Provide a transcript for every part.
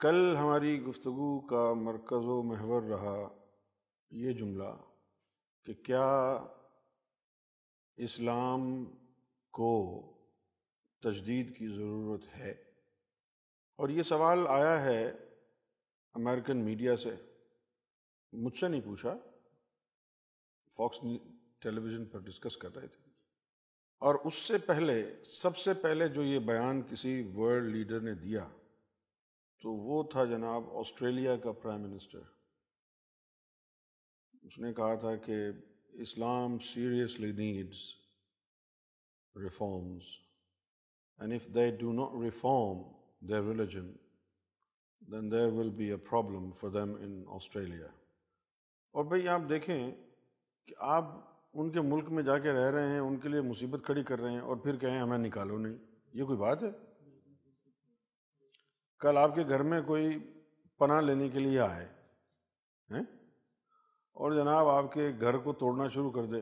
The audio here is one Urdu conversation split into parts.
کل ہماری گفتگو کا مرکز و محور رہا یہ جملہ کہ کیا اسلام کو تجدید کی ضرورت ہے؟ اور یہ سوال آیا ہے امریکن میڈیا سے۔ مجھ سے نہیں پوچھا۔ فاکس ٹیلی ویژن پر ڈسکس کر رہے تھے۔ اور اس سے پہلے، سب سے پہلے جو یہ بیان کسی ورلڈ لیڈر نے دیا تو وہ تھا جناب آسٹریلیا کا پرائم منسٹر۔ اس نے کہا تھا کہ Islam seriously needs reforms and if they do not reform their religion then there will be a problem for them in Australia. اور بھائی آپ دیکھیں کہ آپ ان کے ملک میں جا کے رہ رہے ہیں، ان کے لیے مصیبت کھڑی کر رہے ہیں اور پھر کہیں ہمیں نکالو نہیں۔ یہ کوئی بات ہے؟ کل آپ کے گھر میں کوئی پناہ لینے کے لیے آئے، ہیں؟ اور جناب آپ کے گھر کو توڑنا شروع کر دے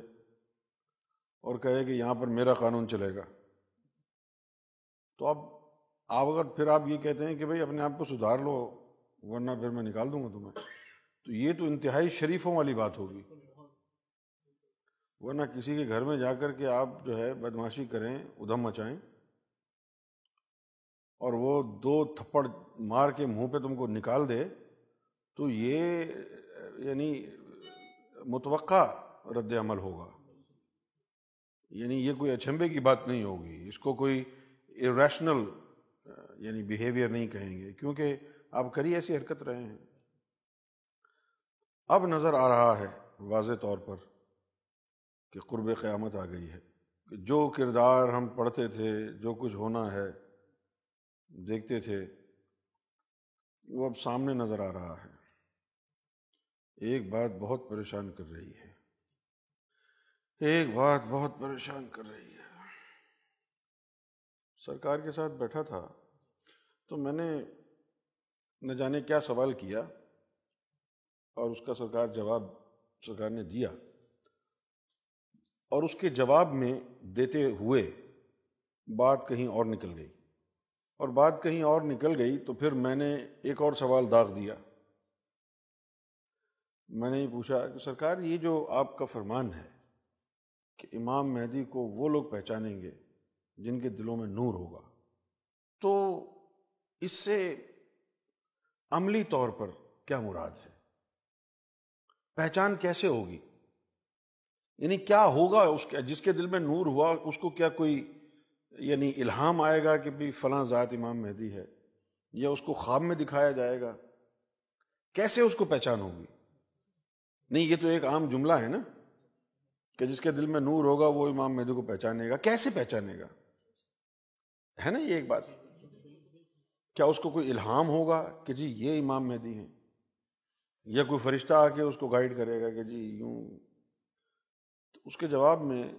اور کہے کہ یہاں پر میرا قانون چلے گا۔ تو اب آپ اگر پھر آپ یہ کہتے ہیں کہ بھائی اپنے آپ کو سدھار لو، ورنہ پھر میں نکال دوں گا تمہیں۔ تو یہ تو انتہائی شریفوں والی بات ہوگی۔ ورنہ کسی کے گھر میں جا کر کے آپ جو ہے بدماشی کریں، ادھم مچائیں۔ اور وہ دو تھپڑ مار کے منہ پہ تم کو نکال دے، تو یہ یعنی متوقع رد عمل ہوگا۔ یعنی یہ کوئی اچھمبے کی بات نہیں ہوگی۔ اس کو کوئی ریشنل یعنی بیہیویئر نہیں کہیں گے۔ کیونکہ آپ کری ایسی حرکت رہے ہیں۔ اب نظر آ رہا ہے واضح طور پر کہ قرب قیامت آ گئی ہے۔ کہ جو کردار ہم پڑھتے تھے، جو کچھ ہونا ہے دیکھتے تھے، وہ اب سامنے نظر آ رہا ہے۔ ایک بات بہت پریشان کر رہی ہے۔ ایک بات بہت پریشان کر رہی ہے۔ سرکار کے ساتھ بیٹھا تھا، تو میں نے نہ جانے کیا سوال کیا اور اس کا سرکار جواب سرکار نے دیا۔ اور اس کے جواب میں دیتے ہوئے بات کہیں اور نکل گئی۔ اور بات کہیں اور نکل گئی تو پھر میں نے ایک اور سوال داغ دیا۔ میں نے یہ پوچھا کہ سرکار، یہ جو آپ کا فرمان ہے کہ امام مہدی کو وہ لوگ پہچانیں گے جن کے دلوں میں نور ہوگا، تو اس سے عملی طور پر کیا مراد ہے؟ پہچان کیسے ہوگی؟ یعنی کیا ہوگا اس کے، جس کے دل میں نور ہوا، اس کو کیا کوئی یعنی الہام آئے گا کہ بھی فلاں ذات امام مہدی ہے، یا اس کو خواب میں دکھایا جائے گا، کیسے اس کو پہچان ہوگی؟ نہیں، یہ تو ایک عام جملہ ہے نا، کہ جس کے دل میں نور ہوگا وہ امام مہدی کو پہچانے گا۔ کیسے پہچانے گا؟ ہے نا یہ ایک بات۔ کیا اس کو کوئی الہام ہوگا کہ جی یہ امام مہدی ہیں؟ یا کوئی فرشتہ آ کے اس کو گائیڈ کرے گا کہ جی یوں؟ تو اس کے جواب میں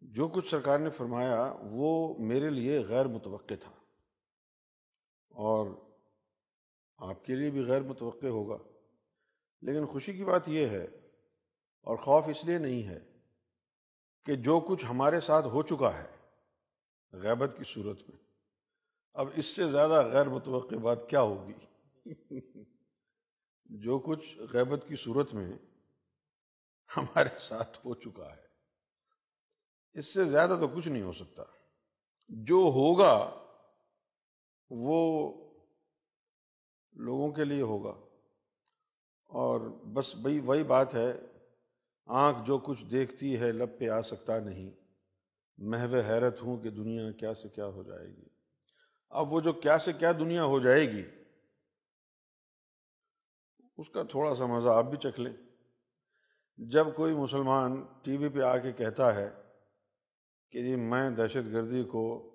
جو کچھ سرکار نے فرمایا وہ میرے لیے غیر متوقع تھا اور آپ کے لیے بھی غیر متوقع ہوگا۔ لیکن خوشی کی بات یہ ہے اور خوف اس لیے نہیں ہے کہ جو کچھ ہمارے ساتھ ہو چکا ہے غیبت کی صورت میں، اب اس سے زیادہ غیر متوقع بات کیا ہوگی؟ جو کچھ غیبت کی صورت میں ہمارے ساتھ ہو چکا ہے۔ اس سے زیادہ تو کچھ نہیں ہو سکتا۔ جو ہوگا، وہ لوگوں کے لیے ہوگا۔ اور بس بھائی وہی بات ہے، آنکھ جو کچھ دیکھتی ہے، لب پہ آ سکتا نہیں۔ محو حیرت ہوں کہ دنیا کیا سے کیا ہو جائے گی۔ اب وہ جو کیا سے کیا دنیا ہو جائے گی، اس کا تھوڑا سا مزہ آپ بھی چکھ لیں۔ جب کوئی مسلمان ٹی وی پہ آ کے کہتا ہے کہ جی میں دہشت گردی کو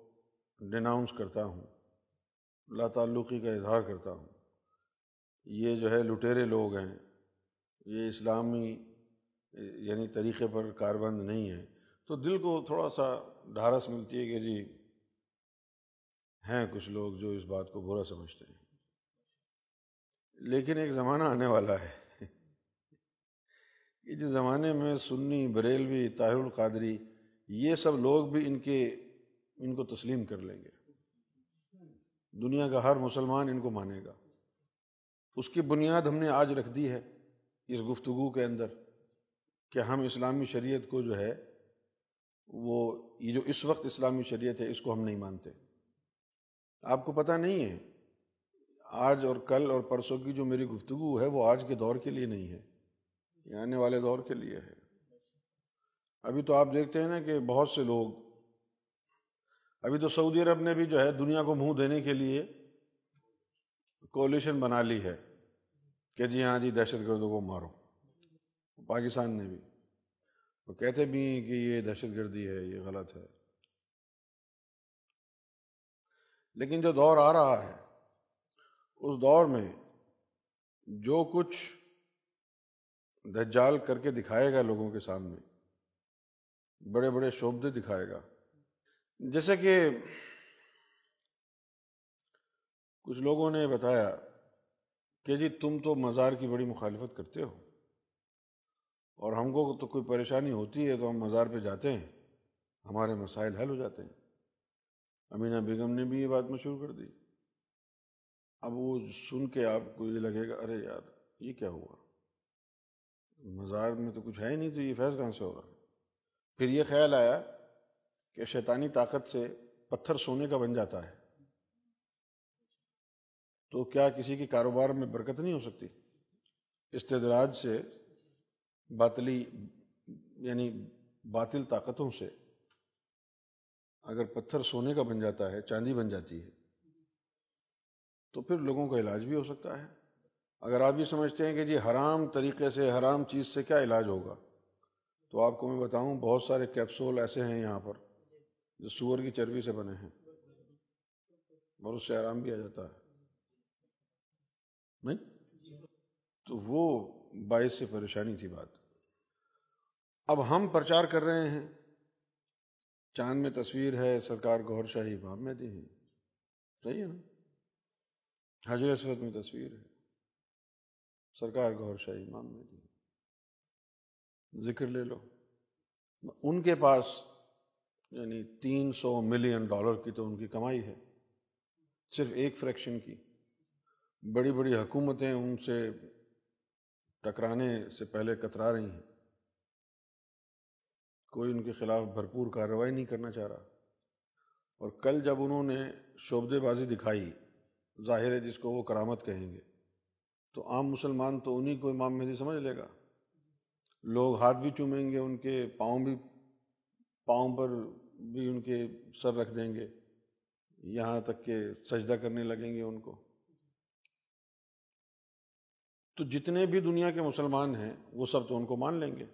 ڈیناؤنس کرتا ہوں لا تعلقی کا اظہار کرتا ہوں۔ یہ جو ہے لٹیرے لوگ ہیں، یہ اسلامی یعنی طریقے پر کاربند نہیں ہے تو دل کو تھوڑا سا ڈھارس ملتی ہے کہ جی ہیں کچھ لوگ جو اس بات کو برا سمجھتے ہیں۔ لیکن ایک زمانہ آنے والا ہے کہ جس زمانے میں سنی، بریلوی، طاہر القادری یہ سب لوگ بھی ان کے، ان کو تسلیم کر لیں گے۔ دنیا کا ہر مسلمان ان کو مانے گا۔ اس کی بنیاد ہم نے آج رکھ دی ہے اس گفتگو کے اندر کہ ہم اسلامی شریعت کو جو ہے، وہ، یہ جو اس وقت اسلامی شریعت ہے، اس کو ہم نہیں مانتے۔ آپ کو پتہ نہیں ہے، آج اور کل اور پرسوں کی جو میری گفتگو ہے، وہ آج کے دور کے لیے نہیں ہے۔ یہ آنے والے دور کے لیے ہے۔ ابھی تو آپ دیکھتے ہیں نا کہ بہت سے لوگ، ابھی تو سعودی عرب نے بھی جو ہے دنیا کو منہ دینے کے لیے کولیشن بنا لی ہے کہ جی ہاں جی دہشت گردوں کو مارو۔ پاکستان نے بھی۔ وہ کہتے بھی ہیں کہ یہ دہشت گردی ہے، یہ غلط ہے۔ لیکن جو دور آ رہا ہے، اس دور میں جو کچھ دجال کر کے دکھائے گا لوگوں کے سامنے بڑے بڑے شعبے دکھائے گا۔ جیسے کہ کچھ لوگوں نے بتایا کہ جی تم تو مزار کی بڑی مخالفت کرتے ہو اور ہم کو تو کوئی پریشانی ہوتی ہے تو ہم مزار پہ جاتے ہیں، ہمارے مسائل حل ہو جاتے ہیں۔ امینہ بیگم نے بھی یہ بات مشہور کر دی۔ اب وہ سن کے آپ کو یہ لگے گا، ارے یار، یہ کیا ہوا؟ مزار میں تو کچھ ہے ہی نہیں تو یہ فیض کہاں سے ہوگا پھر یہ خیال آیا کہ شیطانی طاقت سے پتھر سونے کا بن جاتا ہے۔ تو کیا کسی کے کاروبار میں برکت نہیں ہو سکتی؟ استدراج سے، باطلی یعنی باطل طاقتوں سے اگر پتھر سونے کا بن جاتا ہے، چاندی بن جاتی ہے، تو پھر لوگوں کا علاج بھی ہو سکتا ہے۔ اگر آپ یہ سمجھتے ہیں کہ جی حرام طریقے سے، حرام چیز سے کیا علاج ہوگا؟ تو آپ کو میں بتاؤں، بہت سارے کیپسول ایسے ہیں یہاں پر جو سور کی چربی سے بنے ہیں۔ اور اس سے آرام بھی آ جاتا ہے۔ نہیں؟ تو وہ باعث سے پریشانی تھی بات۔ اب ہم پرچار کر رہے ہیں۔ چاند میں تصویر ہے، سرکار گور شاہی امام میں دی ہیں۔ صحیح ہے نا؟ حضر اسود میں تصویر ہے۔ سرکار گور شاہی امام میں دی ذکر لے لو۔ ان کے پاس یعنی تین سو ملین ڈالر کی تو ان کی کمائی ہے۔ صرف ایک فریکشن کی۔ بڑی بڑی حکومتیں ان سے ٹکرانے سے پہلے کترا رہی ہیں۔ کوئی ان کے خلاف بھرپور کارروائی نہیں کرنا چاہ رہا۔ اور کل جب انہوں نے شعبے بازی دکھائی، ظاہر ہے جس کو وہ کرامت کہیں گے۔ تو عام مسلمان تو انہیں کو امام مہدی سمجھ لے گا۔ لوگ ہاتھ بھی چومیں گے، ان کے پاؤں بھی، پاؤں پر بھی ان کے سر رکھ دیں گے۔ یہاں تک کہ سجدہ کرنے لگیں گے ان کو۔ تو جتنے بھی دنیا کے مسلمان ہیں، وہ سب تو ان کو مان لیں گے۔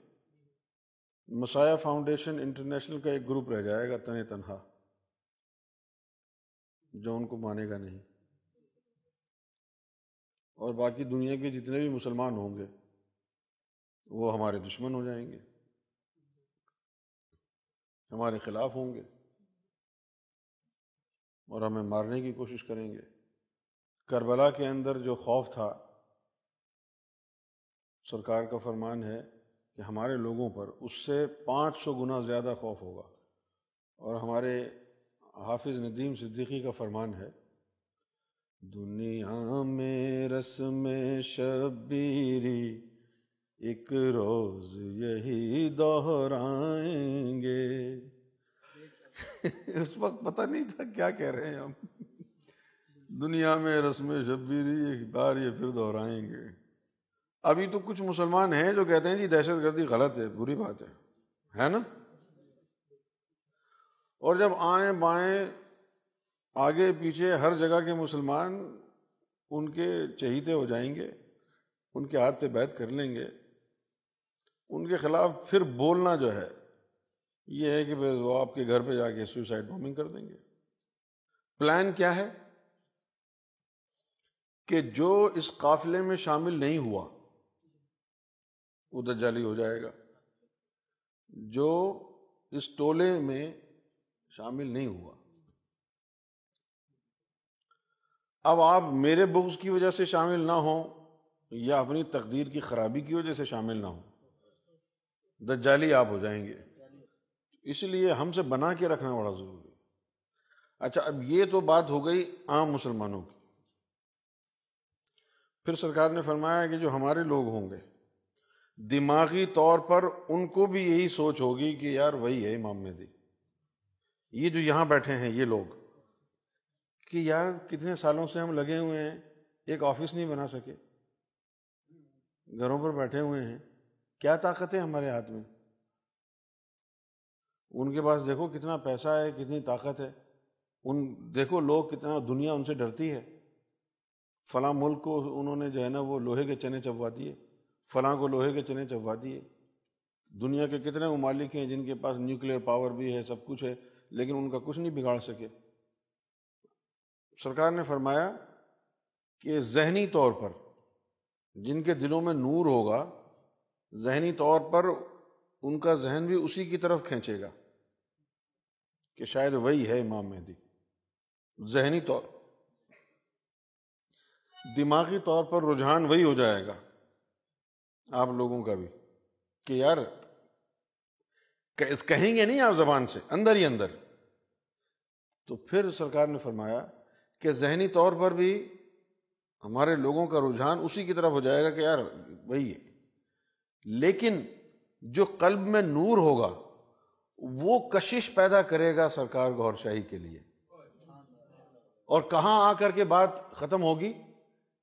مسایہ فاؤنڈیشن انٹرنیشنل کا ایک گروپ رہ جائے گا تن تنہا۔ جو ان کو مانے گا نہیں۔ اور باقی دنیا کے جتنے بھی مسلمان ہوں گے وہ ہمارے دشمن ہو جائیں گے۔ ہمارے خلاف ہوں گے۔ اور ہمیں مارنے کی کوشش کریں گے۔ کربلا کے اندر جو خوف تھا، سرکار کا فرمان ہے کہ ہمارے لوگوں پر اس سے پانچ سو گنا زیادہ خوف ہوگا۔ اور ہمارے حافظ ندیم صدیقی کا فرمان ہے، دنیا میں رسم شبیری ایک روز یہی دوہرائیں گے۔ اس وقت پتہ نہیں تھا کیا کہہ رہے ہیں ہم۔ دنیا میں رسم شبیری ایک بار یہ پھر دہرائیں گے۔ ابھی تو کچھ مسلمان ہیں جو کہتے ہیں جی دہشت گردی غلط ہے، بری بات ہے۔ ہے نا؟ اور جب آئیں بائیں آگے پیچھے ہر جگہ کے مسلمان ان کے چہیتے ہو جائیں گے، ان کے ہاتھ پہ بیت کر لیں گے۔ ان کے خلاف پھر بولنا جو ہے، یہ ہے کہ وہ آپ کے گھر پہ جا کے سوسائڈ بومنگ کر دیں گے۔ پلان کیا ہے؟ کہ جو اس قافلے میں شامل نہیں ہوا، وہ دجالی ہو جائے گا۔ جو اس ٹولے میں شامل نہیں ہوا۔ اب آپ میرے بغض کی وجہ سے شامل نہ ہوں یا اپنی تقدیر کی خرابی کی وجہ سے شامل نہ ہوں۔ دجالی آپ ہو جائیں گے۔ اس لیے ہم سے بنا کے رکھنا بڑا ضروری ہے۔ اچھا اب یہ تو بات ہو گئی عام مسلمانوں کی۔ پھر سرکار نے فرمایا کہ جو ہمارے لوگ ہوں گے، دماغی طور پر ان کو بھی یہی سوچ ہوگی کہ یار وہی ہے امام مہدی۔ یہ جو یہاں بیٹھے ہیں، یہ لوگ، کہ یار کتنے سالوں سے ہم لگے ہوئے ہیں، ایک آفس نہیں بنا سکے۔ گھروں پر بیٹھے ہوئے ہیں۔ کیا طاقت ہے ہمارے ہاتھ میں؟ ان کے پاس دیکھو کتنا پیسہ ہے، کتنی طاقت ہے۔ ان، دیکھو لوگ کتنا دنیا ان سے ڈرتی ہے۔ فلاں ملک کو انہوں نے جو ہے نا وہ لوہے کے چنے چبوا دیے فلاں کو لوہے کے چنے چبوا دیے دنیا کے کتنے ممالک ہیں جن کے پاس نیوکلیر پاور بھی ہے، سب کچھ ہے، لیکن ان کا کچھ نہیں بگاڑ سکے۔ سرکار نے فرمایا کہ ذہنی طور پر جن کے دلوں میں نور ہوگا ذہنی طور پر ان کا ذہن بھی اسی کی طرف کھینچے گا کہ شاید وہی ہے امام مہدی۔ ذہنی طور۔ دماغی طور پر رجحان وہی ہو جائے گا۔ آپ لوگوں کا بھی کہ یار کہیں گے نہیں آپ زبان سے؟ اندر ہی اندر۔ تو پھر سرکار نے فرمایا کہ ذہنی طور پر بھی ہمارے لوگوں کا رجحان اسی کی طرف ہو جائے گا کہ یار، وہی ہے۔ لیکن جو قلب میں نور ہوگا، وہ کشش پیدا کرے گا سرکار گور شاہی کے لیے۔ اور کہاں آ کر کے بات ختم ہوگی؟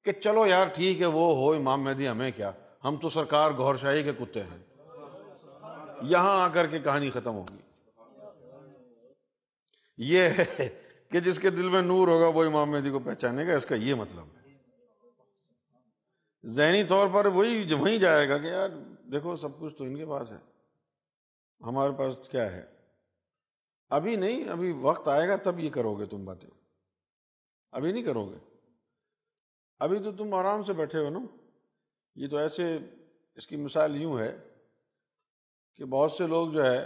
کہ چلو یار، ٹھیک ہے، وہ ہو امام مہدی، ہمیں کیا؟ ہم تو سرکار گور شاہی کے کتے ہیں۔ یہاں آ کر کے کہانی ختم ہوگی۔ یہ ہے کہ جس کے دل میں نور ہوگا، وہ امام مہدی کو پہچانے گا اس کا یہ مطلب ہے۔ ذہنی طور پر وہی وہیں جائے گا کہ یار دیکھو سب کچھ تو ان کے پاس ہے۔ ہمارے پاس کیا ہے؟ ابھی نہیں، ابھی وقت آئے گا تب یہ کرو گے تم باتیں۔ ابھی نہیں کرو گے۔ ابھی تو تم آرام سے بیٹھے ہو نا۔ یہ تو ایسے اس کی مثال یوں ہے کہ بہت سے لوگ جو ہے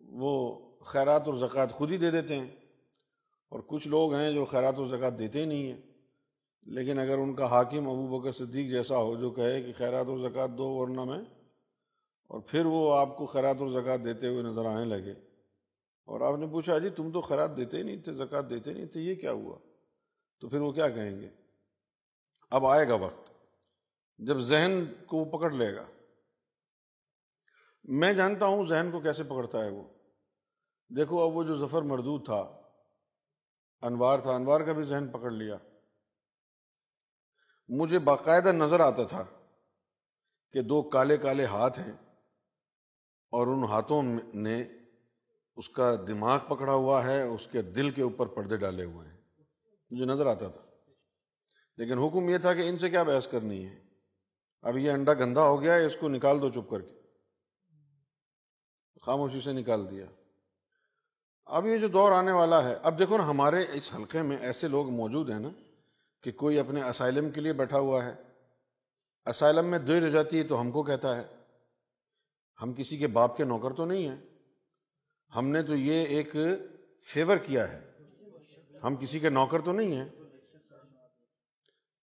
وہ خیرات اور زکوٰۃ خود ہی دے دیتے ہیں اور کچھ لوگ ہیں جو خیرات اور زکوٰۃ دیتے ہی نہیں ہیں۔ لیکن اگر ان کا حاکم ابو بکر صدیق جیسا ہو جو کہے کہ خیرات اور زکوٰۃ دو ورنہ میں، اور پھر وہ آپ کو خیرات اور زکوٰۃ دیتے ہوئے نظر آنے لگے، اور آپ نے پوچھا جی تم تو خیرات دیتے ہی نہیں تھے زکوٰۃ دیتے نہیں تھے، یہ کیا ہوا؟ تو پھر وہ کیا کہیں گے؟ اب آئے گا وقت، جب ذہن کو وہ پکڑ لے گا۔ میں جانتا ہوں ذہن کو کیسے پکڑتا ہے وہ۔ دیکھو، اب وہ جو ظفر مردود تھا، انوار تھا، انوار کا بھی ذہن پکڑ لیا۔ مجھے باقاعدہ نظر آتا تھا کہ دو کالے کالے ہاتھ ہیں اور ان ہاتھوں نے اس کا دماغ پکڑا ہوا ہے، اس کے دل کے اوپر پردے ڈالے ہوئے ہیں۔ مجھے نظر آتا تھا۔ لیکن حکم یہ تھا کہ ان سے کیا بحث کرنی ہے؟ اب یہ انڈا گندا ہو گیا ہے اس کو نکال دو چپ کر کے۔ خاموشی سے نکال دیا۔ اب یہ جو دور آنے والا ہے، اب دیکھو نا، ہمارے اس حلقے میں ایسے لوگ موجود ہیں نا کہ کوئی اپنے اسائلم کے لیے بیٹھا ہوا ہے۔ اسائلم میں دیر ہو جاتی ہے تو ہم کو کہتا ہے۔ ہم کسی کے باپ کے نوکر تو نہیں ہیں۔ ہم نے تو یہ ایک فیور کیا ہے۔ ہم کسی کے نوکر تو نہیں ہیں۔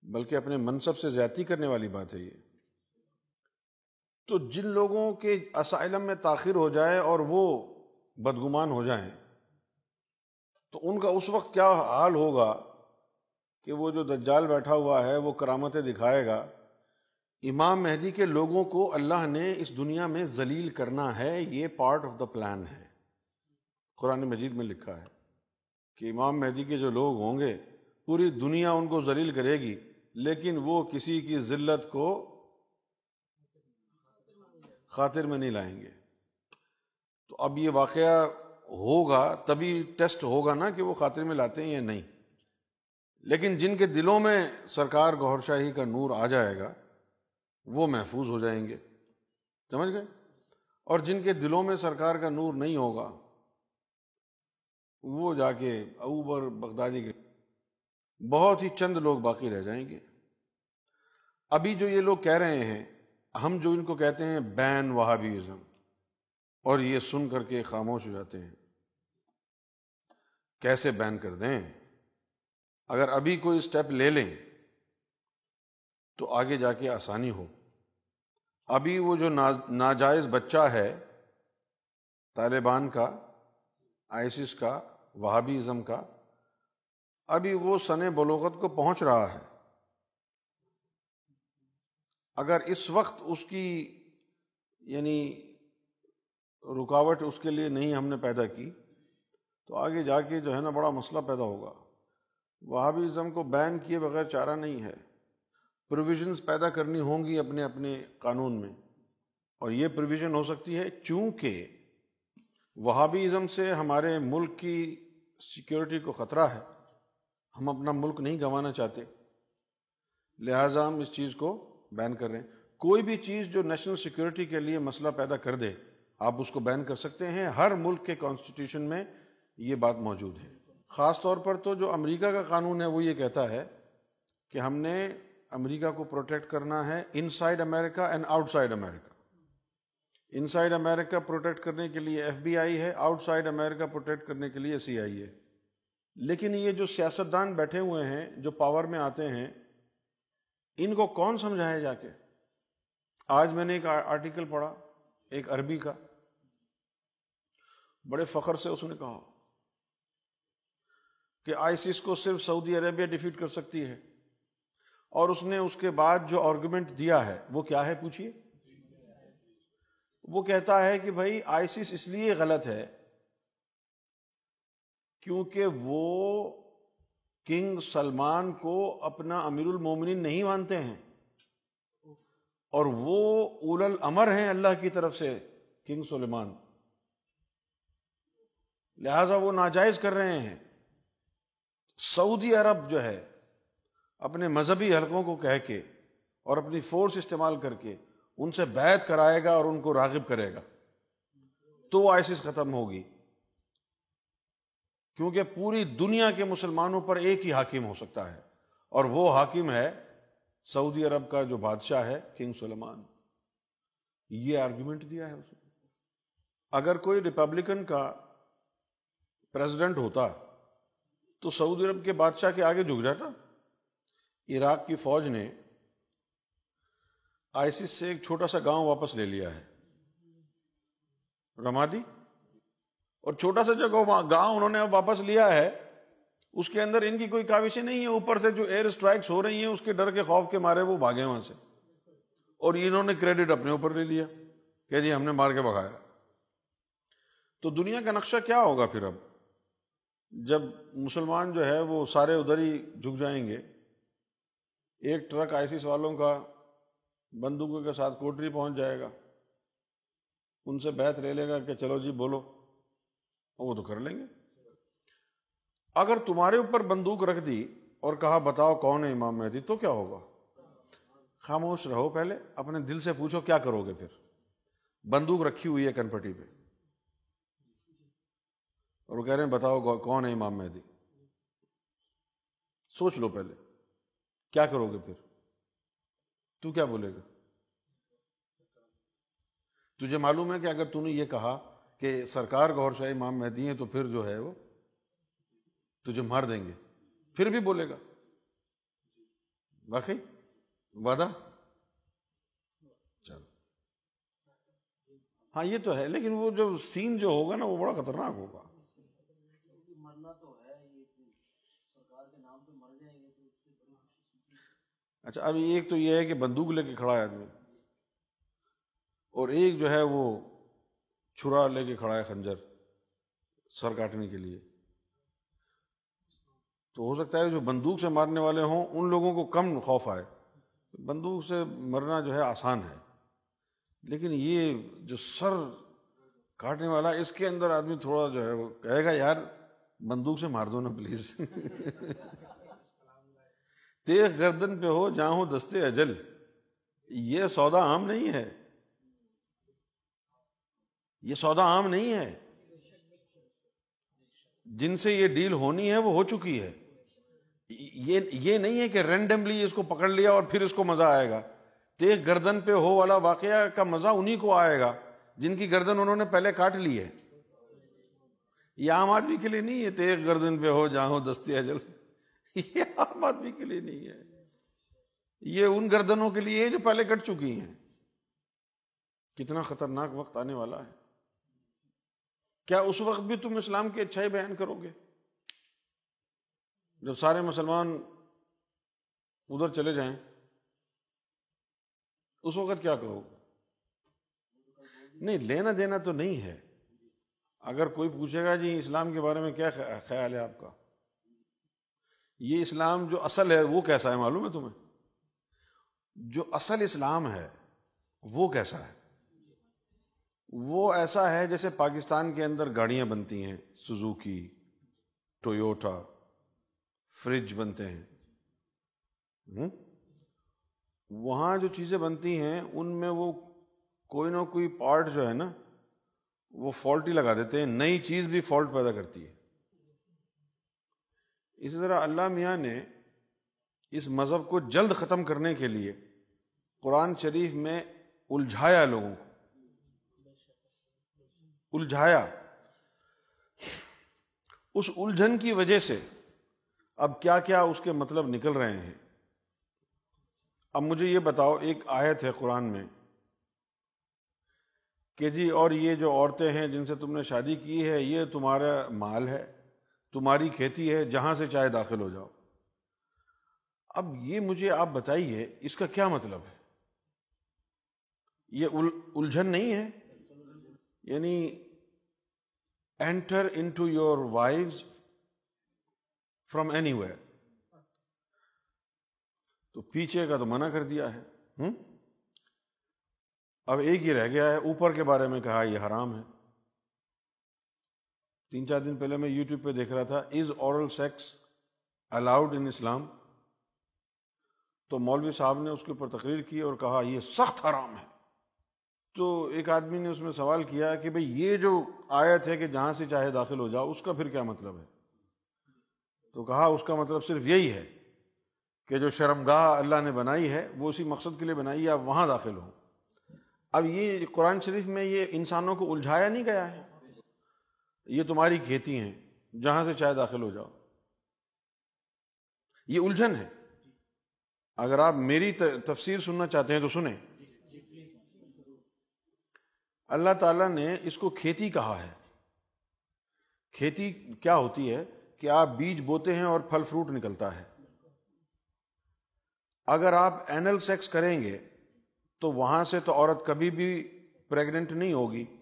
بلکہ اپنے منصب سے زیادتی کرنے والی بات ہے یہ۔ تو جن لوگوں کے اسائلم میں تاخیر ہو جائے اور وہ بدگمان ہو جائیں، تو ان کا اس وقت کیا حال ہوگا؟ کہ وہ جو دجال بیٹھا ہوا ہے وہ کرامتیں دکھائے گا۔ امام مہدی کے لوگوں کو اللہ نے اس دنیا میں ذلیل کرنا ہے، یہ پارٹ آف دا پلان ہے۔ قرآن مجید میں لکھا ہے کہ امام مہدی کے جو لوگ ہوں گے، پوری دنیا ان کو ذلیل کرے گی، لیکن وہ کسی کی ذلت کو خاطر میں نہیں لائیں گے۔ تو اب یہ واقعہ ہوگا، تبھی ٹیسٹ ہوگا نا کہ وہ خاطر میں لاتے ہیں یا نہیں۔ لیکن جن کے دلوں میں سرکار گور شاہی کا نور آ جائے گا، وہ محفوظ ہو جائیں گے۔ سمجھ گئے؟ اور جن کے دلوں میں سرکار کا نور نہیں ہوگا، وہ جا کے اوبر بغدادی کے بہت ہی چند لوگ باقی رہ جائیں گے۔ ابھی جو یہ لوگ کہہ رہے ہیں، ہم جو ان کو کہتے ہیں بین وہابیزم، اور یہ سن کر کے خاموش ہو جاتے ہیں۔ کیسے بین کر دیں؟ اگر ابھی کوئی اسٹیپ لے لیں تو آگے جا کے آسانی ہو۔ ابھی وہ جو ناجائز بچہ ہے، طالبان کا، آئسس کا وہابی ازم کا، ابھی وہ سن بلوغت کو پہنچ رہا ہے۔ اگر اس وقت اس کی یعنی رکاوٹ اس کے لیے نہیں ہم نے پیدا کی، تو آگے جا کے جو ہے نا بڑا مسئلہ پیدا ہوگا۔ وہابزم کو بین کیے بغیر چارہ نہیں ہے۔ پروویژنس پیدا کرنی ہوں گی اپنے اپنے قانون میں۔ اور یہ پروویژن ہو سکتی ہے چونکہ وہابیزم سے ہمارے ملک کی سیکیورٹی کو خطرہ ہے۔ ہم اپنا ملک نہیں گنوانا چاہتے۔ لہٰذا ہم اس چیز کو بین کر رہے ہیں۔ کوئی بھی چیز جو نیشنل سیکیورٹی کے لیے مسئلہ پیدا کر دے، آپ اس کو بین کر سکتے ہیں۔ ہر ملک کے کانسٹیٹیوشن میں یہ بات موجود ہے۔ خاص طور پر تو جو امریکہ کا قانون ہے وہ یہ کہتا ہے کہ ہم نے امریکہ کو پروٹیکٹ کرنا ہے inside America and outside America inside America protect کرنے کے لیے ایف بی آئی ہے آؤٹ سائڈ امریکہ پروٹیکٹ کرنے کے لیے سی آئی ہے۔ لیکن یہ جو سیاستدان بیٹھے ہوئے ہیں، جو پاور میں آتے ہیں، ان کو کون سمجھائے جا کے؟ آج میں نے ایک آرٹیکل پڑھا، ایک عربی کا۔ بڑے فخر سے اس نے کہا۔ کہ آئیسس کو صرف سعودی عربیہ ڈیفیٹ کر سکتی ہے۔ اور اس نے اس کے بعد جو آرگومنٹ دیا ہے، وہ کیا ہے پوچھیے وہ کہتا ہے کہ بھائی آئیسس اس لیے غلط ہے کیونکہ وہ کنگ سلمان کو اپنا امیر المومنین نہیں مانتے ہیں۔ اور وہ اول الامر ہیں اللہ کی طرف سے کنگ سلیمان۔ لہذا وہ ناجائز کر رہے ہیں۔ سعودی عرب جو ہے، اپنے مذہبی حلقوں کو کہہ کے اور اپنی فورس استعمال کر کے ان سے بیعت کرائے گا اور ان کو راغب کرے گا۔ تو وہ آئسس ختم ہوگی۔ کیونکہ پوری دنیا کے مسلمانوں پر ایک ہی حاکم ہو سکتا ہے۔ اور وہ حاکم ہے سعودی عرب کا جو بادشاہ ہے، کنگ سلمان یہ آرگومنٹ دیا ہے اس نے۔ اگر کوئی ریپبلکن کا پریزیڈنٹ ہوتا تو سعودی عرب کے بادشاہ کے آگے جھک جاتا۔ عراق کی فوج نے آئسس سے ایک چھوٹا سا گاؤں واپس لے لیا ہے۔ رمادی۔ اور چھوٹا سا جو گاؤں انہوں نے اب واپس لیا ہے۔ اس کے اندر ان کی کوئی کاوشیں نہیں ہے اوپر سے جو ایئر اسٹرائکس ہو رہی ہیں، اس کے ڈر کے خوف کے مارے وہ بھاگے وہاں سے۔ اور انہوں نے کریڈٹ اپنے اوپر لے لیا کہ جی ہم نے مار کے بھگایا۔ تو دنیا کا نقشہ کیا ہوگا پھر اب؟ جب مسلمان جو ہے وہ سارے ادھر ہی جھک جائیں گے، ایک ٹرک آئسس والوں کا بندوقوں کے ساتھ کوٹری پہنچ جائے گا، ان سے بیت لے لے گا کہ چلو جی بولو، وہ تو کر لیں گے۔ اگر تمہارے اوپر بندوق رکھ دی اور کہا بتاؤ کون ہے امام مہدی، تو کیا ہوگا؟ خاموش رہو پہلے، اپنے دل سے پوچھو کیا کرو گے پھر۔ بندوق رکھی ہوئی ہے کنپٹی پہ۔ اور وہ کہہ رہے ہیں، بتاؤ کون ہے امام مہدی؟ سوچ لو پہلے۔ کیا کرو گے پھر؟ تو کیا بولے گا؟ تجھے معلوم ہے کہ اگر تو نے یہ کہا کہ سرکار گور شاہ امام مہدی ہیں تو پھر جو ہے وہ تجھے مار دیں گے۔ پھر بھی بولے گا۔ واقعی؟ وعدہ؟ چل ہاں یہ تو ہے، لیکن وہ جو سین جو ہوگا نا، وہ بڑا خطرناک ہوگا۔ اچھا اب ایک تو یہ ہے کہ بندوق لے کے کھڑا ہے آدمی۔ اور ایک جو ہے وہ چھرا لے کے کھڑا ہے خنجر، سر کاٹنے کے لیے۔ تو ہو سکتا ہے جو بندوق سے مارنے والے ہوں، ان لوگوں کو کم خوف آئے۔ بندوق سے مرنا جو ہے آسان ہے۔ لیکن یہ جو سر کاٹنے والا، اس کے اندر آدمی تھوڑا جو ہے وہ کہے گا، یار، بندوق سے مار دو نا پلیز تیغ گردن پہ ہو جہاں ہو دستے اجل۔ یہ سودا عام نہیں ہے۔ یہ سودا عام نہیں ہے۔ جن سے یہ ڈیل ہونی ہے، وہ ہو چکی ہے۔ یہ نہیں ہے کہ رینڈملی اس کو پکڑ لیا اور پھر اس کو مزہ آئے گا۔ تیغ گردن پہ ہو والا واقعہ کا مزہ انہیں کو آئے گا، جن کی گردن انہوں نے پہلے کاٹ لی ہے۔ یہ عام آدمی کے لیے نہیں ہے تیغ گردن پہ ہو جہاں ہو دستی اجل۔ یہ عام آدمی کے لیے نہیں ہے۔ یہ ان گردنوں کے لیے جو پہلے کٹ چکی ہیں۔ کتنا خطرناک وقت آنے والا ہے۔ کیا اس وقت بھی تم اسلام کی اچھائی بیان کرو گے؟ جب سارے مسلمان ادھر چلے جائیں، اس وقت کیا کہو؟ نہیں، لینا دینا تو نہیں ہے۔ اگر کوئی پوچھے گا جی اسلام کے بارے میں کیا خیال ہے آپ کا؟ یہ اسلام جو اصل ہے وہ کیسا ہے معلوم ہے تمہیں؟ جو اصل اسلام ہے وہ کیسا ہے؟ وہ ایسا ہے جیسے پاکستان کے اندر گاڑیاں بنتی ہیں سزوکی ٹویوٹا، فریج بنتے ہیں۔ وہاں جو چیزیں بنتی ہیں، ان میں وہ کوئی نہ کوئی پارٹ جو ہے نا، وہ فالٹ ہی لگا دیتے ہیں، نئی چیز بھی فالٹ پیدا کرتی ہے۔ اسی طرح اللہ میاں نے اس مذہب کو جلد ختم کرنے کے لیے قرآن شریف میں الجھایا لوگوں کو۔ الجھایا۔ اس الجھن کی وجہ سے اب کیا کیا اس کے مطلب نکل رہے ہیں۔ اب مجھے یہ بتاؤ، ایک آیت ہے قرآن میں کہ جی اور یہ جو عورتیں ہیں جن سے تم نے شادی کی ہے، یہ تمہارا مال ہے؟ تمہاری کھیتی ہے جہاں سے چاہے داخل ہو جاؤ۔ اب یہ مجھے آپ بتائیے، اس کا کیا مطلب ہے؟ یہ الجھن نہیں ہے؟ یعنی enter into your wife from anywhere تو پیچھے کا تو منع کر دیا ہے۔ اب ایک ہی رہ گیا ہے، اوپر کے بارے میں کہا یہ حرام ہے۔ تین چار دن پہلے میں یوٹیوب پہ دیکھ رہا تھا is oral sex allowed in Islam تو مولوی صاحب نے اس کے اوپر تقریر کی اور کہا، یہ سخت حرام ہے۔ تو ایک آدمی نے اس میں سوال کیا کہ بھئی یہ جو آیت ہے کہ جہاں سے چاہے داخل ہو جاؤ، اس کا پھر کیا مطلب ہے؟ تو کہا، اس کا مطلب صرف یہی ہے کہ جو شرمگاہ اللہ نے بنائی ہے، وہ اسی مقصد کے لیے بنائی ہے، آپ وہاں داخل ہوں۔ اب یہ قرآن شریف میں یہ انسانوں کو الجھایا نہیں گیا ہے؟ یہ تمہاری کھیتی ہیں، جہاں سے چاہے داخل ہو جاؤ۔ یہ الجھن ہے۔ اگر آپ میری تفسیر سننا چاہتے ہیں تو سنیں۔ اللہ تعالیٰ نے اس کو کھیتی کہا ہے۔ کھیتی کیا ہوتی ہے کہ آپ بیج بوتے ہیں اور پھل فروٹ نکلتا ہے۔ اگر آپ اینل سیکس کریں گے تو وہاں سے تو عورت کبھی بھی پریگننٹ نہیں ہوگی۔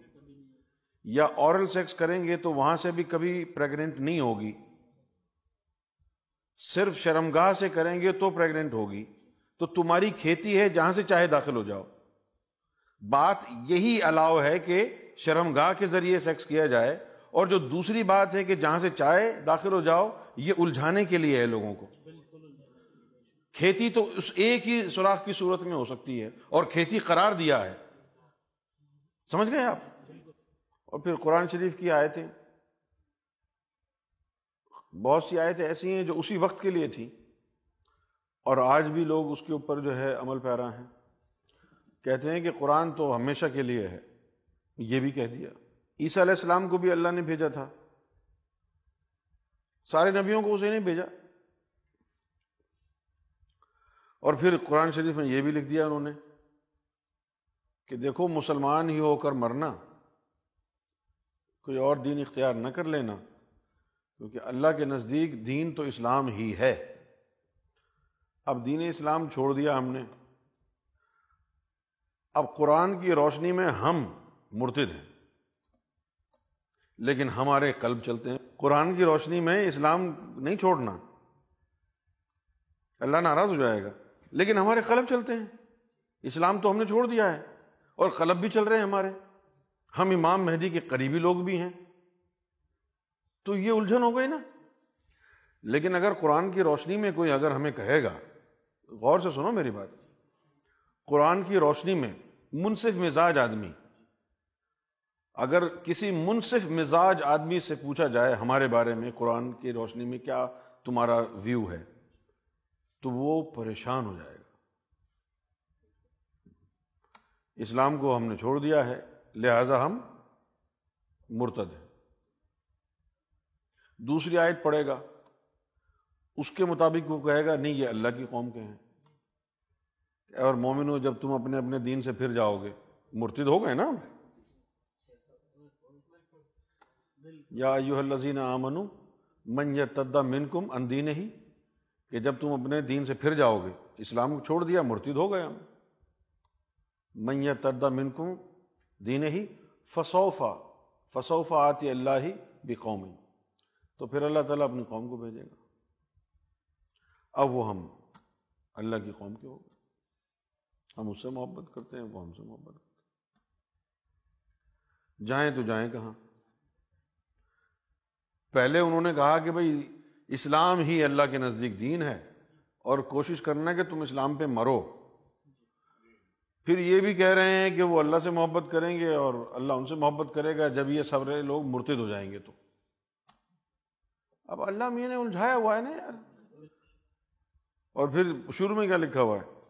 یا اورل سیکس کریں گے تو وہاں سے بھی کبھی پریگننٹ نہیں ہوگی۔ صرف شرمگاہ سے کریں گے تو پریگننٹ ہوگی۔ تو تمہاری کھیتی ہے، جہاں سے چاہے داخل ہو جاؤ۔ بات یہی الاؤ ہے کہ شرم گاہ کے ذریعے سیکس کیا جائے۔ اور جو دوسری بات ہے کہ جہاں سے چاہے داخل ہو جاؤ، یہ الجھانے کے لیے ہے لوگوں کو۔ کھیتی تو اس ایک ہی سوراخ کی صورت میں ہو سکتی ہے اور کھیتی قرار دیا ہے۔ سمجھ گئے آپ؟ اور پھر قرآن شریف کی آیتیں۔ بہت سی آیتیں ایسی ہیں جو اسی وقت کے لیے تھیں۔ اور آج بھی لوگ اس کے اوپر جو ہے عمل پیرا ہیں۔ کہتے ہیں کہ قرآن تو ہمیشہ کے لیے ہے۔ یہ بھی کہہ دیا۔ عیسیٰ علیہ السلام کو بھی اللہ نے بھیجا تھا۔ سارے نبیوں کو اسے نہیں بھیجا۔ اور پھر قرآن شریف میں یہ بھی لکھ دیا انہوں نے کہ دیکھو مسلمان ہی ہو کر مرنا۔ کوئی اور دین اختیار نہ کر لینا، کیونکہ اللہ کے نزدیک دین تو اسلام ہی ہے۔ اب دین اسلام چھوڑ دیا ہم نے۔ اب قرآن کی روشنی میں ہم مرتد ہیں، لیکن ہمارے قلب چلتے ہیں۔ قرآن کی روشنی میں اسلام نہیں چھوڑنا۔ اللہ ناراض ہو جائے گا، لیکن ہمارے قلب چلتے ہیں۔ اسلام تو ہم نے چھوڑ دیا ہے، اور قلب بھی چل رہے ہیں ہمارے۔ ہم امام مہدی کے قریبی لوگ بھی ہیں۔ تو یہ الجھن ہو گئی نا۔ لیکن اگر قرآن کی روشنی میں کوئی اگر ہمیں کہے گا، غور سے سنو میری بات۔ قرآن کی روشنی میں منصف مزاج آدمی، اگر کسی منصف مزاج آدمی سے پوچھا جائے ہمارے بارے میں، قرآن کی روشنی میں کیا تمہارا ویو ہے، تو وہ پریشان ہو جائے گا۔ اسلام کو ہم نے چھوڑ دیا ہے۔ لہذا ہم مرتد ہیں۔ دوسری آیت پڑھے گا۔ اس کے مطابق وہ کہے گا، نہیں، یہ اللہ کی قوم کے ہیں۔ اور مومن ہو جب تم اپنے اپنے دین سے پھر جاؤ گے، مرتد ہو گئے نا یا ایوہ الذین آمنو، من یتدہ منکم ان ہی کہ جب تم اپنے دین سے پھر جاؤ گے، اسلام کو چھوڑ دیا، مرتد ہو گئے ہم۔ من تردا منکم دین ہی فصوفا فصوفا آتی اللہ ہی بقومی تو پھر اللہ تعالیٰ اپنی قوم کو بھیجے گا۔ اب وہ ہم اللہ کی قوم کے ہو گئے۔ ہم اس سے محبت کرتے ہیں، وہ ہم سے محبت کرتے ہیں۔ جائیں تو جائیں کہاں؟ پہلے انہوں نے کہا کہ بھائی، اسلام ہی اللہ کے نزدیک دین ہے اور کوشش کرنا کہ تم اسلام پہ مرو۔ پھر یہ بھی کہہ رہے ہیں کہ وہ اللہ سے محبت کریں گے اور اللہ ان سے محبت کرے گا، جب یہ سب لوگ مرتد ہو جائیں گے تو۔ اب اللہ میاں نے الجھایا ہوا ہے نا یار۔ اور پھر شروع میں کیا لکھا ہوا ہے؟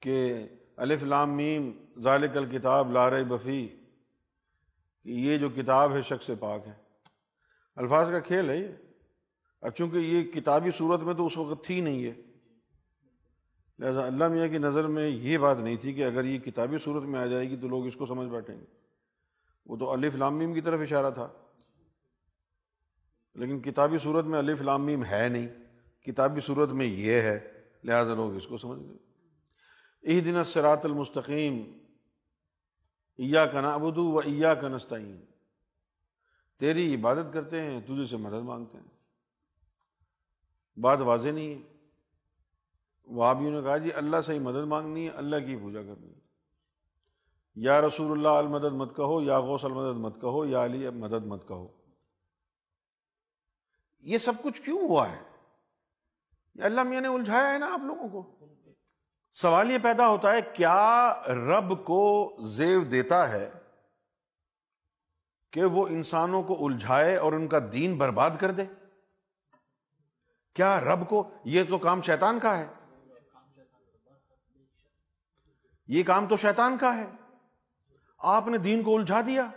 کہ الف لام میم، ذالک الکتاب لار بفی یہ جو کتاب ہے شخص پاک ہے۔ الفاظ کا کھیل ہے یہ۔ اب چونکہ یہ کتابی صورت میں تو اس وقت تھی نہیں ہے۔ لہٰذا اللہ میاں کی نظر میں یہ بات نہیں تھی کہ اگر یہ کتابی صورت میں آ جائے گی تو لوگ اس کو سمجھ بیٹھیں گے۔ وہ تو الف لامیم کی طرف اشارہ تھا۔ لیکن کتابی صورت میں الف لامیم ہے نہیں۔ کتابی صورت میں یہ ہے، لہذا لوگ اس کو سمجھ گئے۔ اہ دن سرات المستقیم۔ ایا کا نابدو و ایا کا نستعین۔ تیری عبادت کرتے ہیں، تجھے سے مدد مانگتے ہیں۔ بات واضح نہیں ہے۔ وہابیوں نے کہا جی اللہ سے ہی مدد مانگنی ہے، اللہ کی پوجا کرنی ہے۔ یا رسول اللہ المدد مت کہو، یا غوث المدد مت کہو، یا علی مدد مت کہو۔ یہ سب کچھ کیوں ہوا ہے؟ اللہ میاں نے الجھایا ہے نا آپ لوگوں کو۔ سوال یہ پیدا ہوتا ہے، کیا رب کو زیو دیتا ہے کہ وہ انسانوں کو الجھائے اور ان کا دین برباد کر دے؟ کیا رب کو یہ تو کام شیطان کا ہے؟ یہ کام تو شیطان کا ہے۔ آپ نے دین کو الجھا دیا۔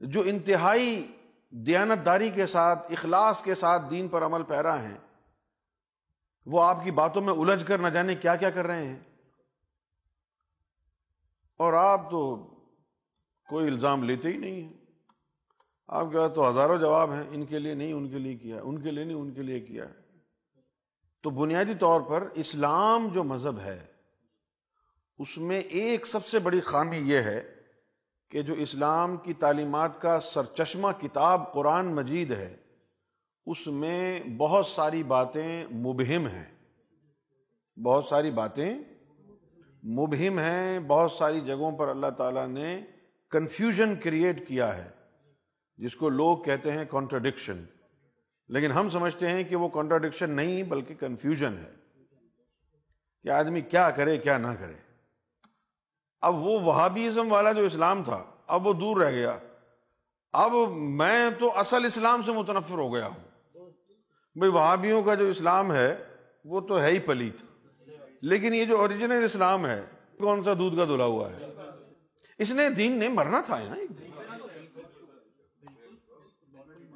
جو انتہائی دیانت داری کے ساتھ، اخلاص کے ساتھ دین پر عمل پیرا ہیں، وہ آپ کی باتوں میں الجھ کر نہ جانے کیا کیا کر رہے ہیں۔ اور آپ تو کوئی الزام لیتے ہی نہیں ہیں۔ آپ کے تو ہزاروں جواب ہیں، ان کے لیے نہیں، ان کے لیے کیا، ان کے لیے نہیں، ان کے لیے کیا۔ ہے تو بنیادی طور پر اسلام جو مذہب ہے اس میں ایک سب سے بڑی خامی یہ ہے کہ جو اسلام کی تعلیمات کا سرچشمہ کتاب قرآن مجید ہے، اس میں بہت ساری باتیں مبہم ہیں۔ بہت ساری باتیں مبہم ہیں، بہت ساری جگہوں پر اللہ تعالیٰ نے کنفیوژن کریٹ کیا ہے، جس کو لوگ کہتے ہیں کانٹرڈکشن لیکن ہم سمجھتے ہیں کہ وہ کانٹرڈکشن نہیں بلکہ کنفیوژن ہے۔ کہ آدمی کیا کرے، کیا نہ کرے۔ اب وہ وہابیزم والا جو اسلام تھا، اب وہ دور رہ گیا۔ اب میں تو اصل اسلام سے متنفر ہو گیا ہوں۔ بھائی وہابیوں کا جو اسلام ہے، وہ تو ہے ہی پلیت۔ لیکن یہ جو اوریجنل اسلام ہے، کون سا دودھ کا دھلا ہوا ہے؟ اس نے دین نے مرنا تھا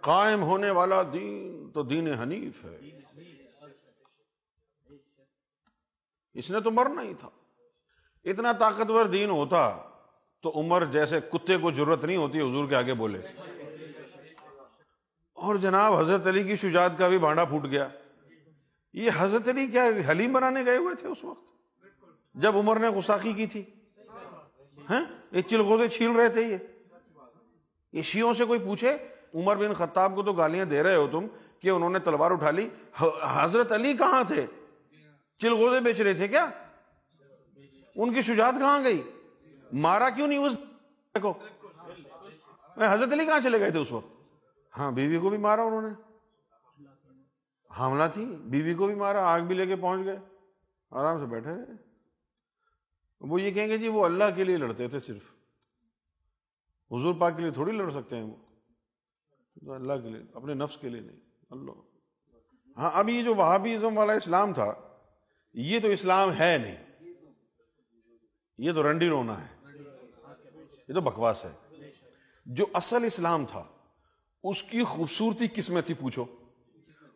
قائم ہونے والا دین تو دین حنیف ہے۔ اس نے تو مرنا ہی تھا۔ اتنا طاقتور دین ہوتا تو عمر جیسے کتے کو ضرورت نہیں ہوتی، حضور کے آگے بولے۔ اور جناب، حضرت علی کی شجاعت کا بھی بانڈا پھوٹ گیا۔ یہ حضرت علی کیا حلیم بنانے گئے ہوئے تھے اس وقت؟ جب عمر نے گستاخی کی تھی۔ ہاں؟ یہ چلغوزے چھیل رہے تھے یہ۔ یہ شیوں سے کوئی پوچھے، عمر بن خطاب کو تو گالیاں دے رہے ہو تم کہ انہوں نے تلوار اٹھا لی۔ حضرت علی کہاں تھے؟ چلغوزے بیچ رہے تھے کیا؟ ان کی شجاعت کہاں گئی؟ مارا کیوں نہیں اس کو؟ حضرت علی کہاں چلے گئے تھے اس وقت؟ ہاں بیوی کو بھی مارا انہوں نے۔ حاملہ تھی، بیوی کو بھی مارا، آگ بھی لے کے پہنچ گئے۔ آرام سے بیٹھے وہ یہ کہیں گے جی وہ اللہ کے لیے لڑتے تھے صرف۔ حضور پاک کے لیے تھوڑی لڑ سکتے ہیں وہ۔ اللہ کے لیے، اپنے نفس کے لیے نہیں۔ اللہ۔ ہاں اب یہ جو وہابی والا اسلام تھا، یہ تو اسلام ہے نہیں۔ یہ تو رنڈی رونا ہے۔ یہ تو بکواس ہے۔ جو اصل اسلام تھا، اس کی خوبصورتی کس میں تھی پوچھو۔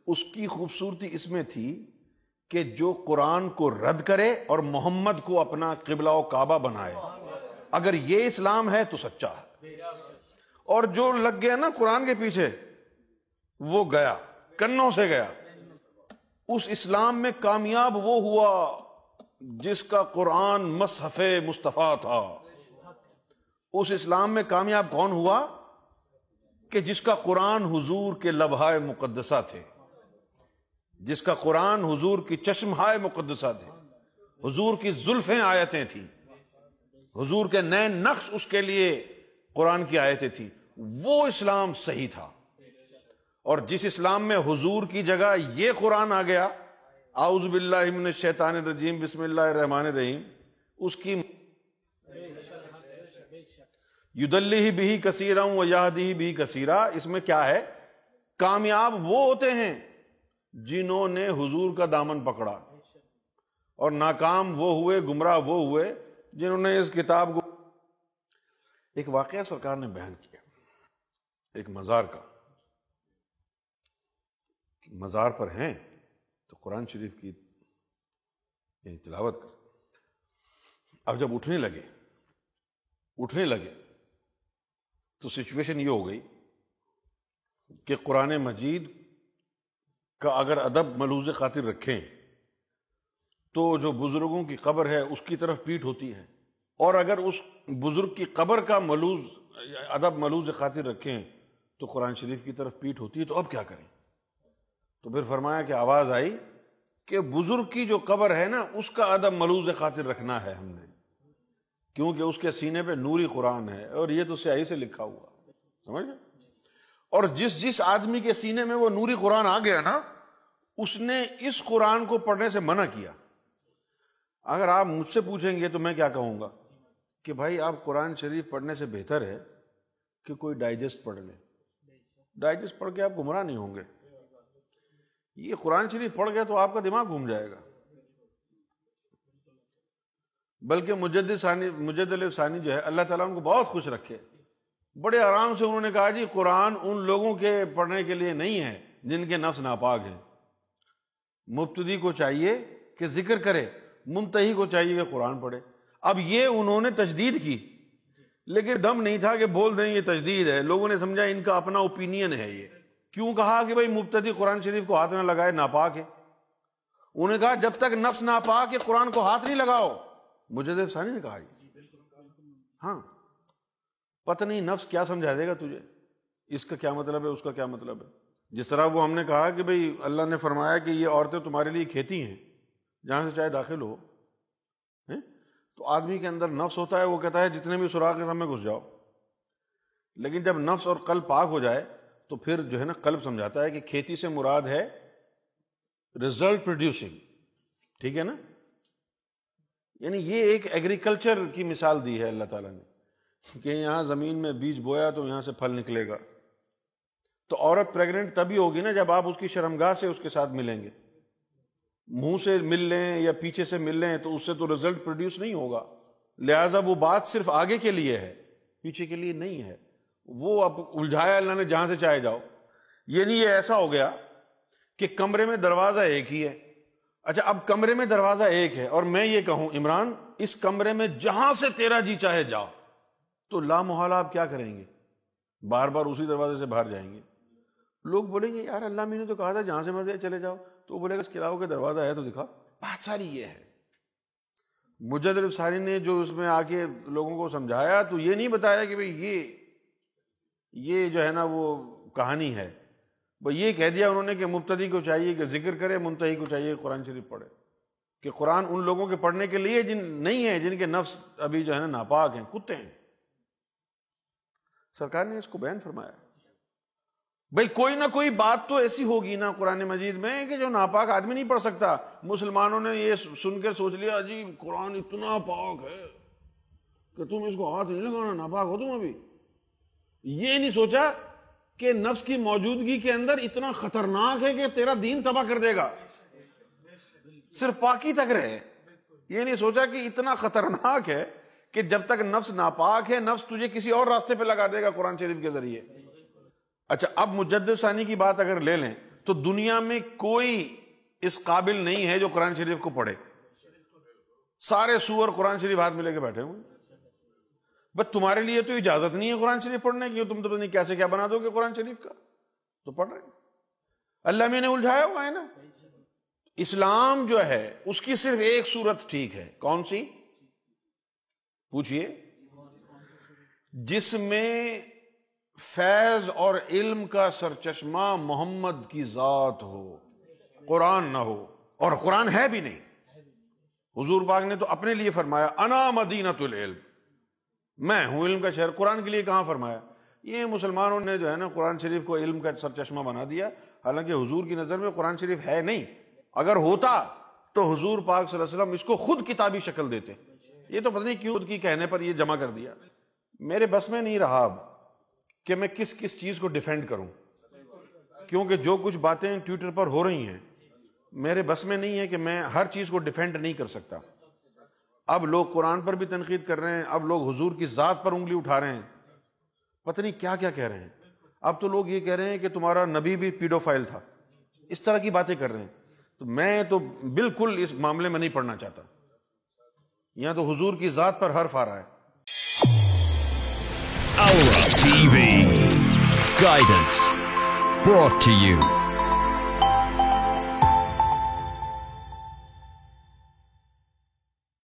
اس کی خوبصورتی اس میں تھی کہ جو قرآن کو رد کرے اور محمد کو اپنا قبلہ و کعبہ بنائے۔ اگر یہ اسلام ہے تو سچا ہے۔ اور جو لگ گیا نا قرآن کے پیچھے، وہ گیا، کنوں سے گیا۔ اس اسلام میں کامیاب وہ ہوا۔ جس کا قرآن مصحف مصطفیٰ تھا۔ اس اسلام میں کامیاب کون ہوا؟ کہ جس کا قرآن حضور کے لبہائے مقدسہ تھے۔ جس کا قرآن حضور کی چشمہائے مقدسہ تھے۔ حضور کی زلفیں آیتیں تھیں۔ حضور کے نئے نقش اس کے لیے قرآن کی آیتیں تھیں۔ وہ اسلام صحیح تھا۔ اور جس اسلام میں حضور کی جگہ یہ قرآن آ گیا اعوذ باللہ من الشیطان الرجیم، بسم اللہ الرحمن الرحیم۔ اس کی یدلی بھی کثیرا و یادی بھی کثیرا۔ اس میں کیا ہے؟ کامیاب وہ ہوتے ہیں جنہوں نے حضور کا دامن پکڑا۔ اور ناکام وہ ہوئے، گمراہ وہ ہوئے جنہوں نے اس کتاب کو۔ ایک واقعہ سرکار نے بیان کیا، ایک مزار کا۔ مزار پر ہیں۔ تو قرآن شریف کی یعنی تلاوت کر۔ اب جب اٹھنے لگے اٹھنے لگے تو سچویشن یہ ہو گئی کہ قرآن مجید کا اگر ادب ملوز خاطر رکھیں تو جو بزرگوں کی قبر ہے، اس کی طرف پیٹ ہوتی ہے۔ اور اگر اس بزرگ کی قبر کا ملوز ادب ملوز خاطر رکھیں تو قرآن شریف کی طرف پیٹ ہوتی ہے، تو اب کیا کریں؟ تو پھر فرمایا کہ آواز آئی کہ بزرگ کی جو قبر ہے نا، اس کا ادب ملوز خاطر رکھنا ہے ہم نے۔ کیونکہ اس کے سینے پہ نوری قرآن ہے اور یہ تو سیاہی سے لکھا ہوا۔ سمجھ گئے؟ اور جس جس آدمی کے سینے میں وہ نوری قرآن آ گیا نا، اس نے اس قرآن کو پڑھنے سے منع کیا۔ اگر آپ مجھ سے پوچھیں گے تو میں کیا کہوں گا؟ کہ بھائی، آپ قرآن شریف پڑھنے سے بہتر ہے کہ کوئی ڈائجسٹ پڑھ لیں ڈائجسٹ پڑھ کے آپ گمراہ نہیں ہوں گے۔ یہ قرآن شریف پڑھ گیا تو آپ کا دماغ گھوم جائے گا۔ بلکہ مجد ثانی مجد علیہ ثانی جو ہے، اللہ تعالیٰ ان کو بہت خوش رکھے۔ بڑے آرام سے انہوں نے کہا جی قرآن ان لوگوں کے پڑھنے کے لیے نہیں ہے جن کے نفس ناپاک ہیں۔ مبتدی کو چاہیے کہ ذکر کرے منتحی کو چاہیے کہ قرآن پڑھے۔ اب یہ انہوں نے تجدید کی۔ لیکن دم نہیں تھا کہ بول دیں یہ تجدید ہے۔ لوگوں نے سمجھا ان کا اپنا اوپینین ہے یہ۔ کیوں کہا کہ بھائی مبتدی قرآن شریف کو ہاتھ نہ لگائے ناپاک ہے؟ انہوں نے کہا جب تک نفس ناپاک ہے قرآن کو ہاتھ نہیں لگاؤ۔ مجھے ثانی نے کہا ہاں۔ پتہ نہیں نفس کیا سمجھا دے گا تجھے؟ اس کا کیا مطلب ہے؟ اس کا کیا مطلب ہے؟ جس طرح وہ ہم نے کہا کہ بھائی اللہ نے فرمایا کہ یہ عورتیں تمہارے لیے کھیتی ہیں جہاں سے چاہے داخل ہو تو آدمی کے اندر نفس ہوتا ہے وہ کہتا ہے جتنے بھی سوراخ کے سامنے گھس جاؤ۔ لیکن جب نفس اور قلب پاک ہو جائے تو پھر جو ہے نا قلب سمجھاتا ہے کہ کھیتی سے مراد ہے ریزلٹ پروڈیوسنگ ٹھیک ہے نا؟ یعنی یہ ایک ایگریکلچر کی مثال دی ہے اللہ تعالیٰ نے، کہ یہاں زمین میں بیج بویا تو یہاں سے پھل نکلے گا۔ تو عورت پریگنٹ تبھی ہوگی نا جب آپ اس کی شرمگاہ سے اس کے ساتھ ملیں گے۔ منہ سے مل لیں یا پیچھے سے مل لیں تو اس سے تو رزلٹ پروڈیوس نہیں ہوگا۔ لہٰذا وہ بات صرف آگے کے لیے ہے، پیچھے کے لیے نہیں ہے۔ وہ اب الجھایا اللہ نے جہاں سے چاہے جاؤ۔ یعنی یہ ایسا ہو گیا کہ کمرے میں دروازہ ایک ہی ہے۔ اچھا اب کمرے میں دروازہ ایک ہے اور میں یہ کہوں، عمران، اس کمرے میں جہاں سے تیرا جی چاہے جاؤ۔ تو لا محالہ آپ کیا کریں گے؟ بار بار اسی دروازے سے باہر جائیں گے۔ لوگ بولیں گے، یار اللہ میں نے تو کہا تھا جہاں سے مرضی چلے جاؤ۔ تو بولے گا، اس کے کا دروازہ ہے تو دکھا بات ساری یہ ہے۔ مجد الفسانی نے جو اس میں آ کے لوگوں کو سمجھایا تو یہ نہیں بتایا کہ بھئی یہ یہ جو ہے نا وہ کہانی ہے۔ وہ یہ کہہ دیا انہوں نے کہ مبتدی کو چاہیے کہ ذکر کرے منتحی کو چاہیے قرآن شریف پڑھے۔ کہ قرآن ان لوگوں کے پڑھنے کے لیے جن نہیں ہے جن کے نفس ابھی جو ہے نا ناپاک ہیں، کتے ہیں۔ سرکار نے اس کو بیان فرمایا۔ بھائی کوئی نہ کوئی بات تو ایسی ہوگی نا قرآن مجید میں کہ جو ناپاک آدمی نہیں پڑھ سکتا۔ مسلمانوں نے یہ سن کے سوچ لیا جی قرآن اتنا پاک ہے کہ تم اس کو ہاتھ نہیں لگانا، ناپاک ہو تم ابھی۔ یہ نہیں سوچا کہ نفس کی موجودگی کے اندر اتنا خطرناک ہے کہ تیرا دین تباہ کر دے گا۔ صرف پاکی تک رہے۔ یہ نہیں سوچا کہ اتنا خطرناک ہے کہ جب تک نفس ناپاک ہے، نفس تجھے کسی اور راستے پہ لگا دے گا قرآن شریف کے ذریعے۔ اچھا اب مجد ثانی کی بات اگر لے لیں، تو دنیا میں کوئی اس قابل نہیں ہے جو قرآن شریف کو پڑھے۔ سارے سور قرآن شریف ہاتھ میں لے کے بیٹھے ہوئے۔ بس تمہارے لیے تو اجازت نہیں ہے قرآن شریف پڑھنے کی، تم تو پتہ نہیں کیسے کیا بنا دو گے قرآن شریف کا۔ تو پڑھ رہے اللہ میں نے الجھایا ہوا ہے نا۔ اسلام جو ہے، اس کی صرف ایک صورت ٹھیک ہے۔ کون سی؟ پوچھئے۔ جس میں فیض اور علم کا سرچشمہ محمد کی ذات ہو، قرآن نہ ہو۔ اور قرآن ہے بھی نہیں۔ حضور پاک نے تو اپنے لیے فرمایا، انا مدینت العلم۔ میں ہوں علم کا شہر، قرآن کے لیے کہاں فرمایا؟ یہ مسلمانوں نے جو ہے نا قرآن شریف کو علم کا سرچشمہ بنا دیا۔ حالانکہ حضور کی نظر میں قرآن شریف ہے نہیں۔ اگر ہوتا تو حضور پاک صلی اللہ علیہ وسلم اس کو خود کتابی شکل دیتے۔ یہ تو پتہ نہیں کیوں کی کہنے پر یہ جمع کر دیا۔ میرے بس میں نہیں رہا اب کہ میں کس کس چیز کو ڈیفینڈ کروں۔ کیونکہ جو کچھ باتیں ٹویٹر پر ہو رہی ہیں، میرے بس میں نہیں ہے کہ میں ہر چیز کو ڈیفینڈ نہیں کر سکتا۔ اب لوگ قرآن پر بھی تنقید کر رہے ہیں، اب لوگ حضور کی ذات پر انگلی اٹھا رہے ہیں۔ پتہ نہیں کیا کیا کہہ رہے ہیں۔ اب تو لوگ یہ کہہ رہے ہیں کہ تمہارا نبی بھی پیڈو فائل تھا۔ اس طرح کی باتیں کر رہے ہیں۔ تو میں تو بالکل اس معاملے میں نہیں پڑھنا چاہتا۔ یہاں تو حضور کی ذات پر حرف آ رہا ہے۔ Aura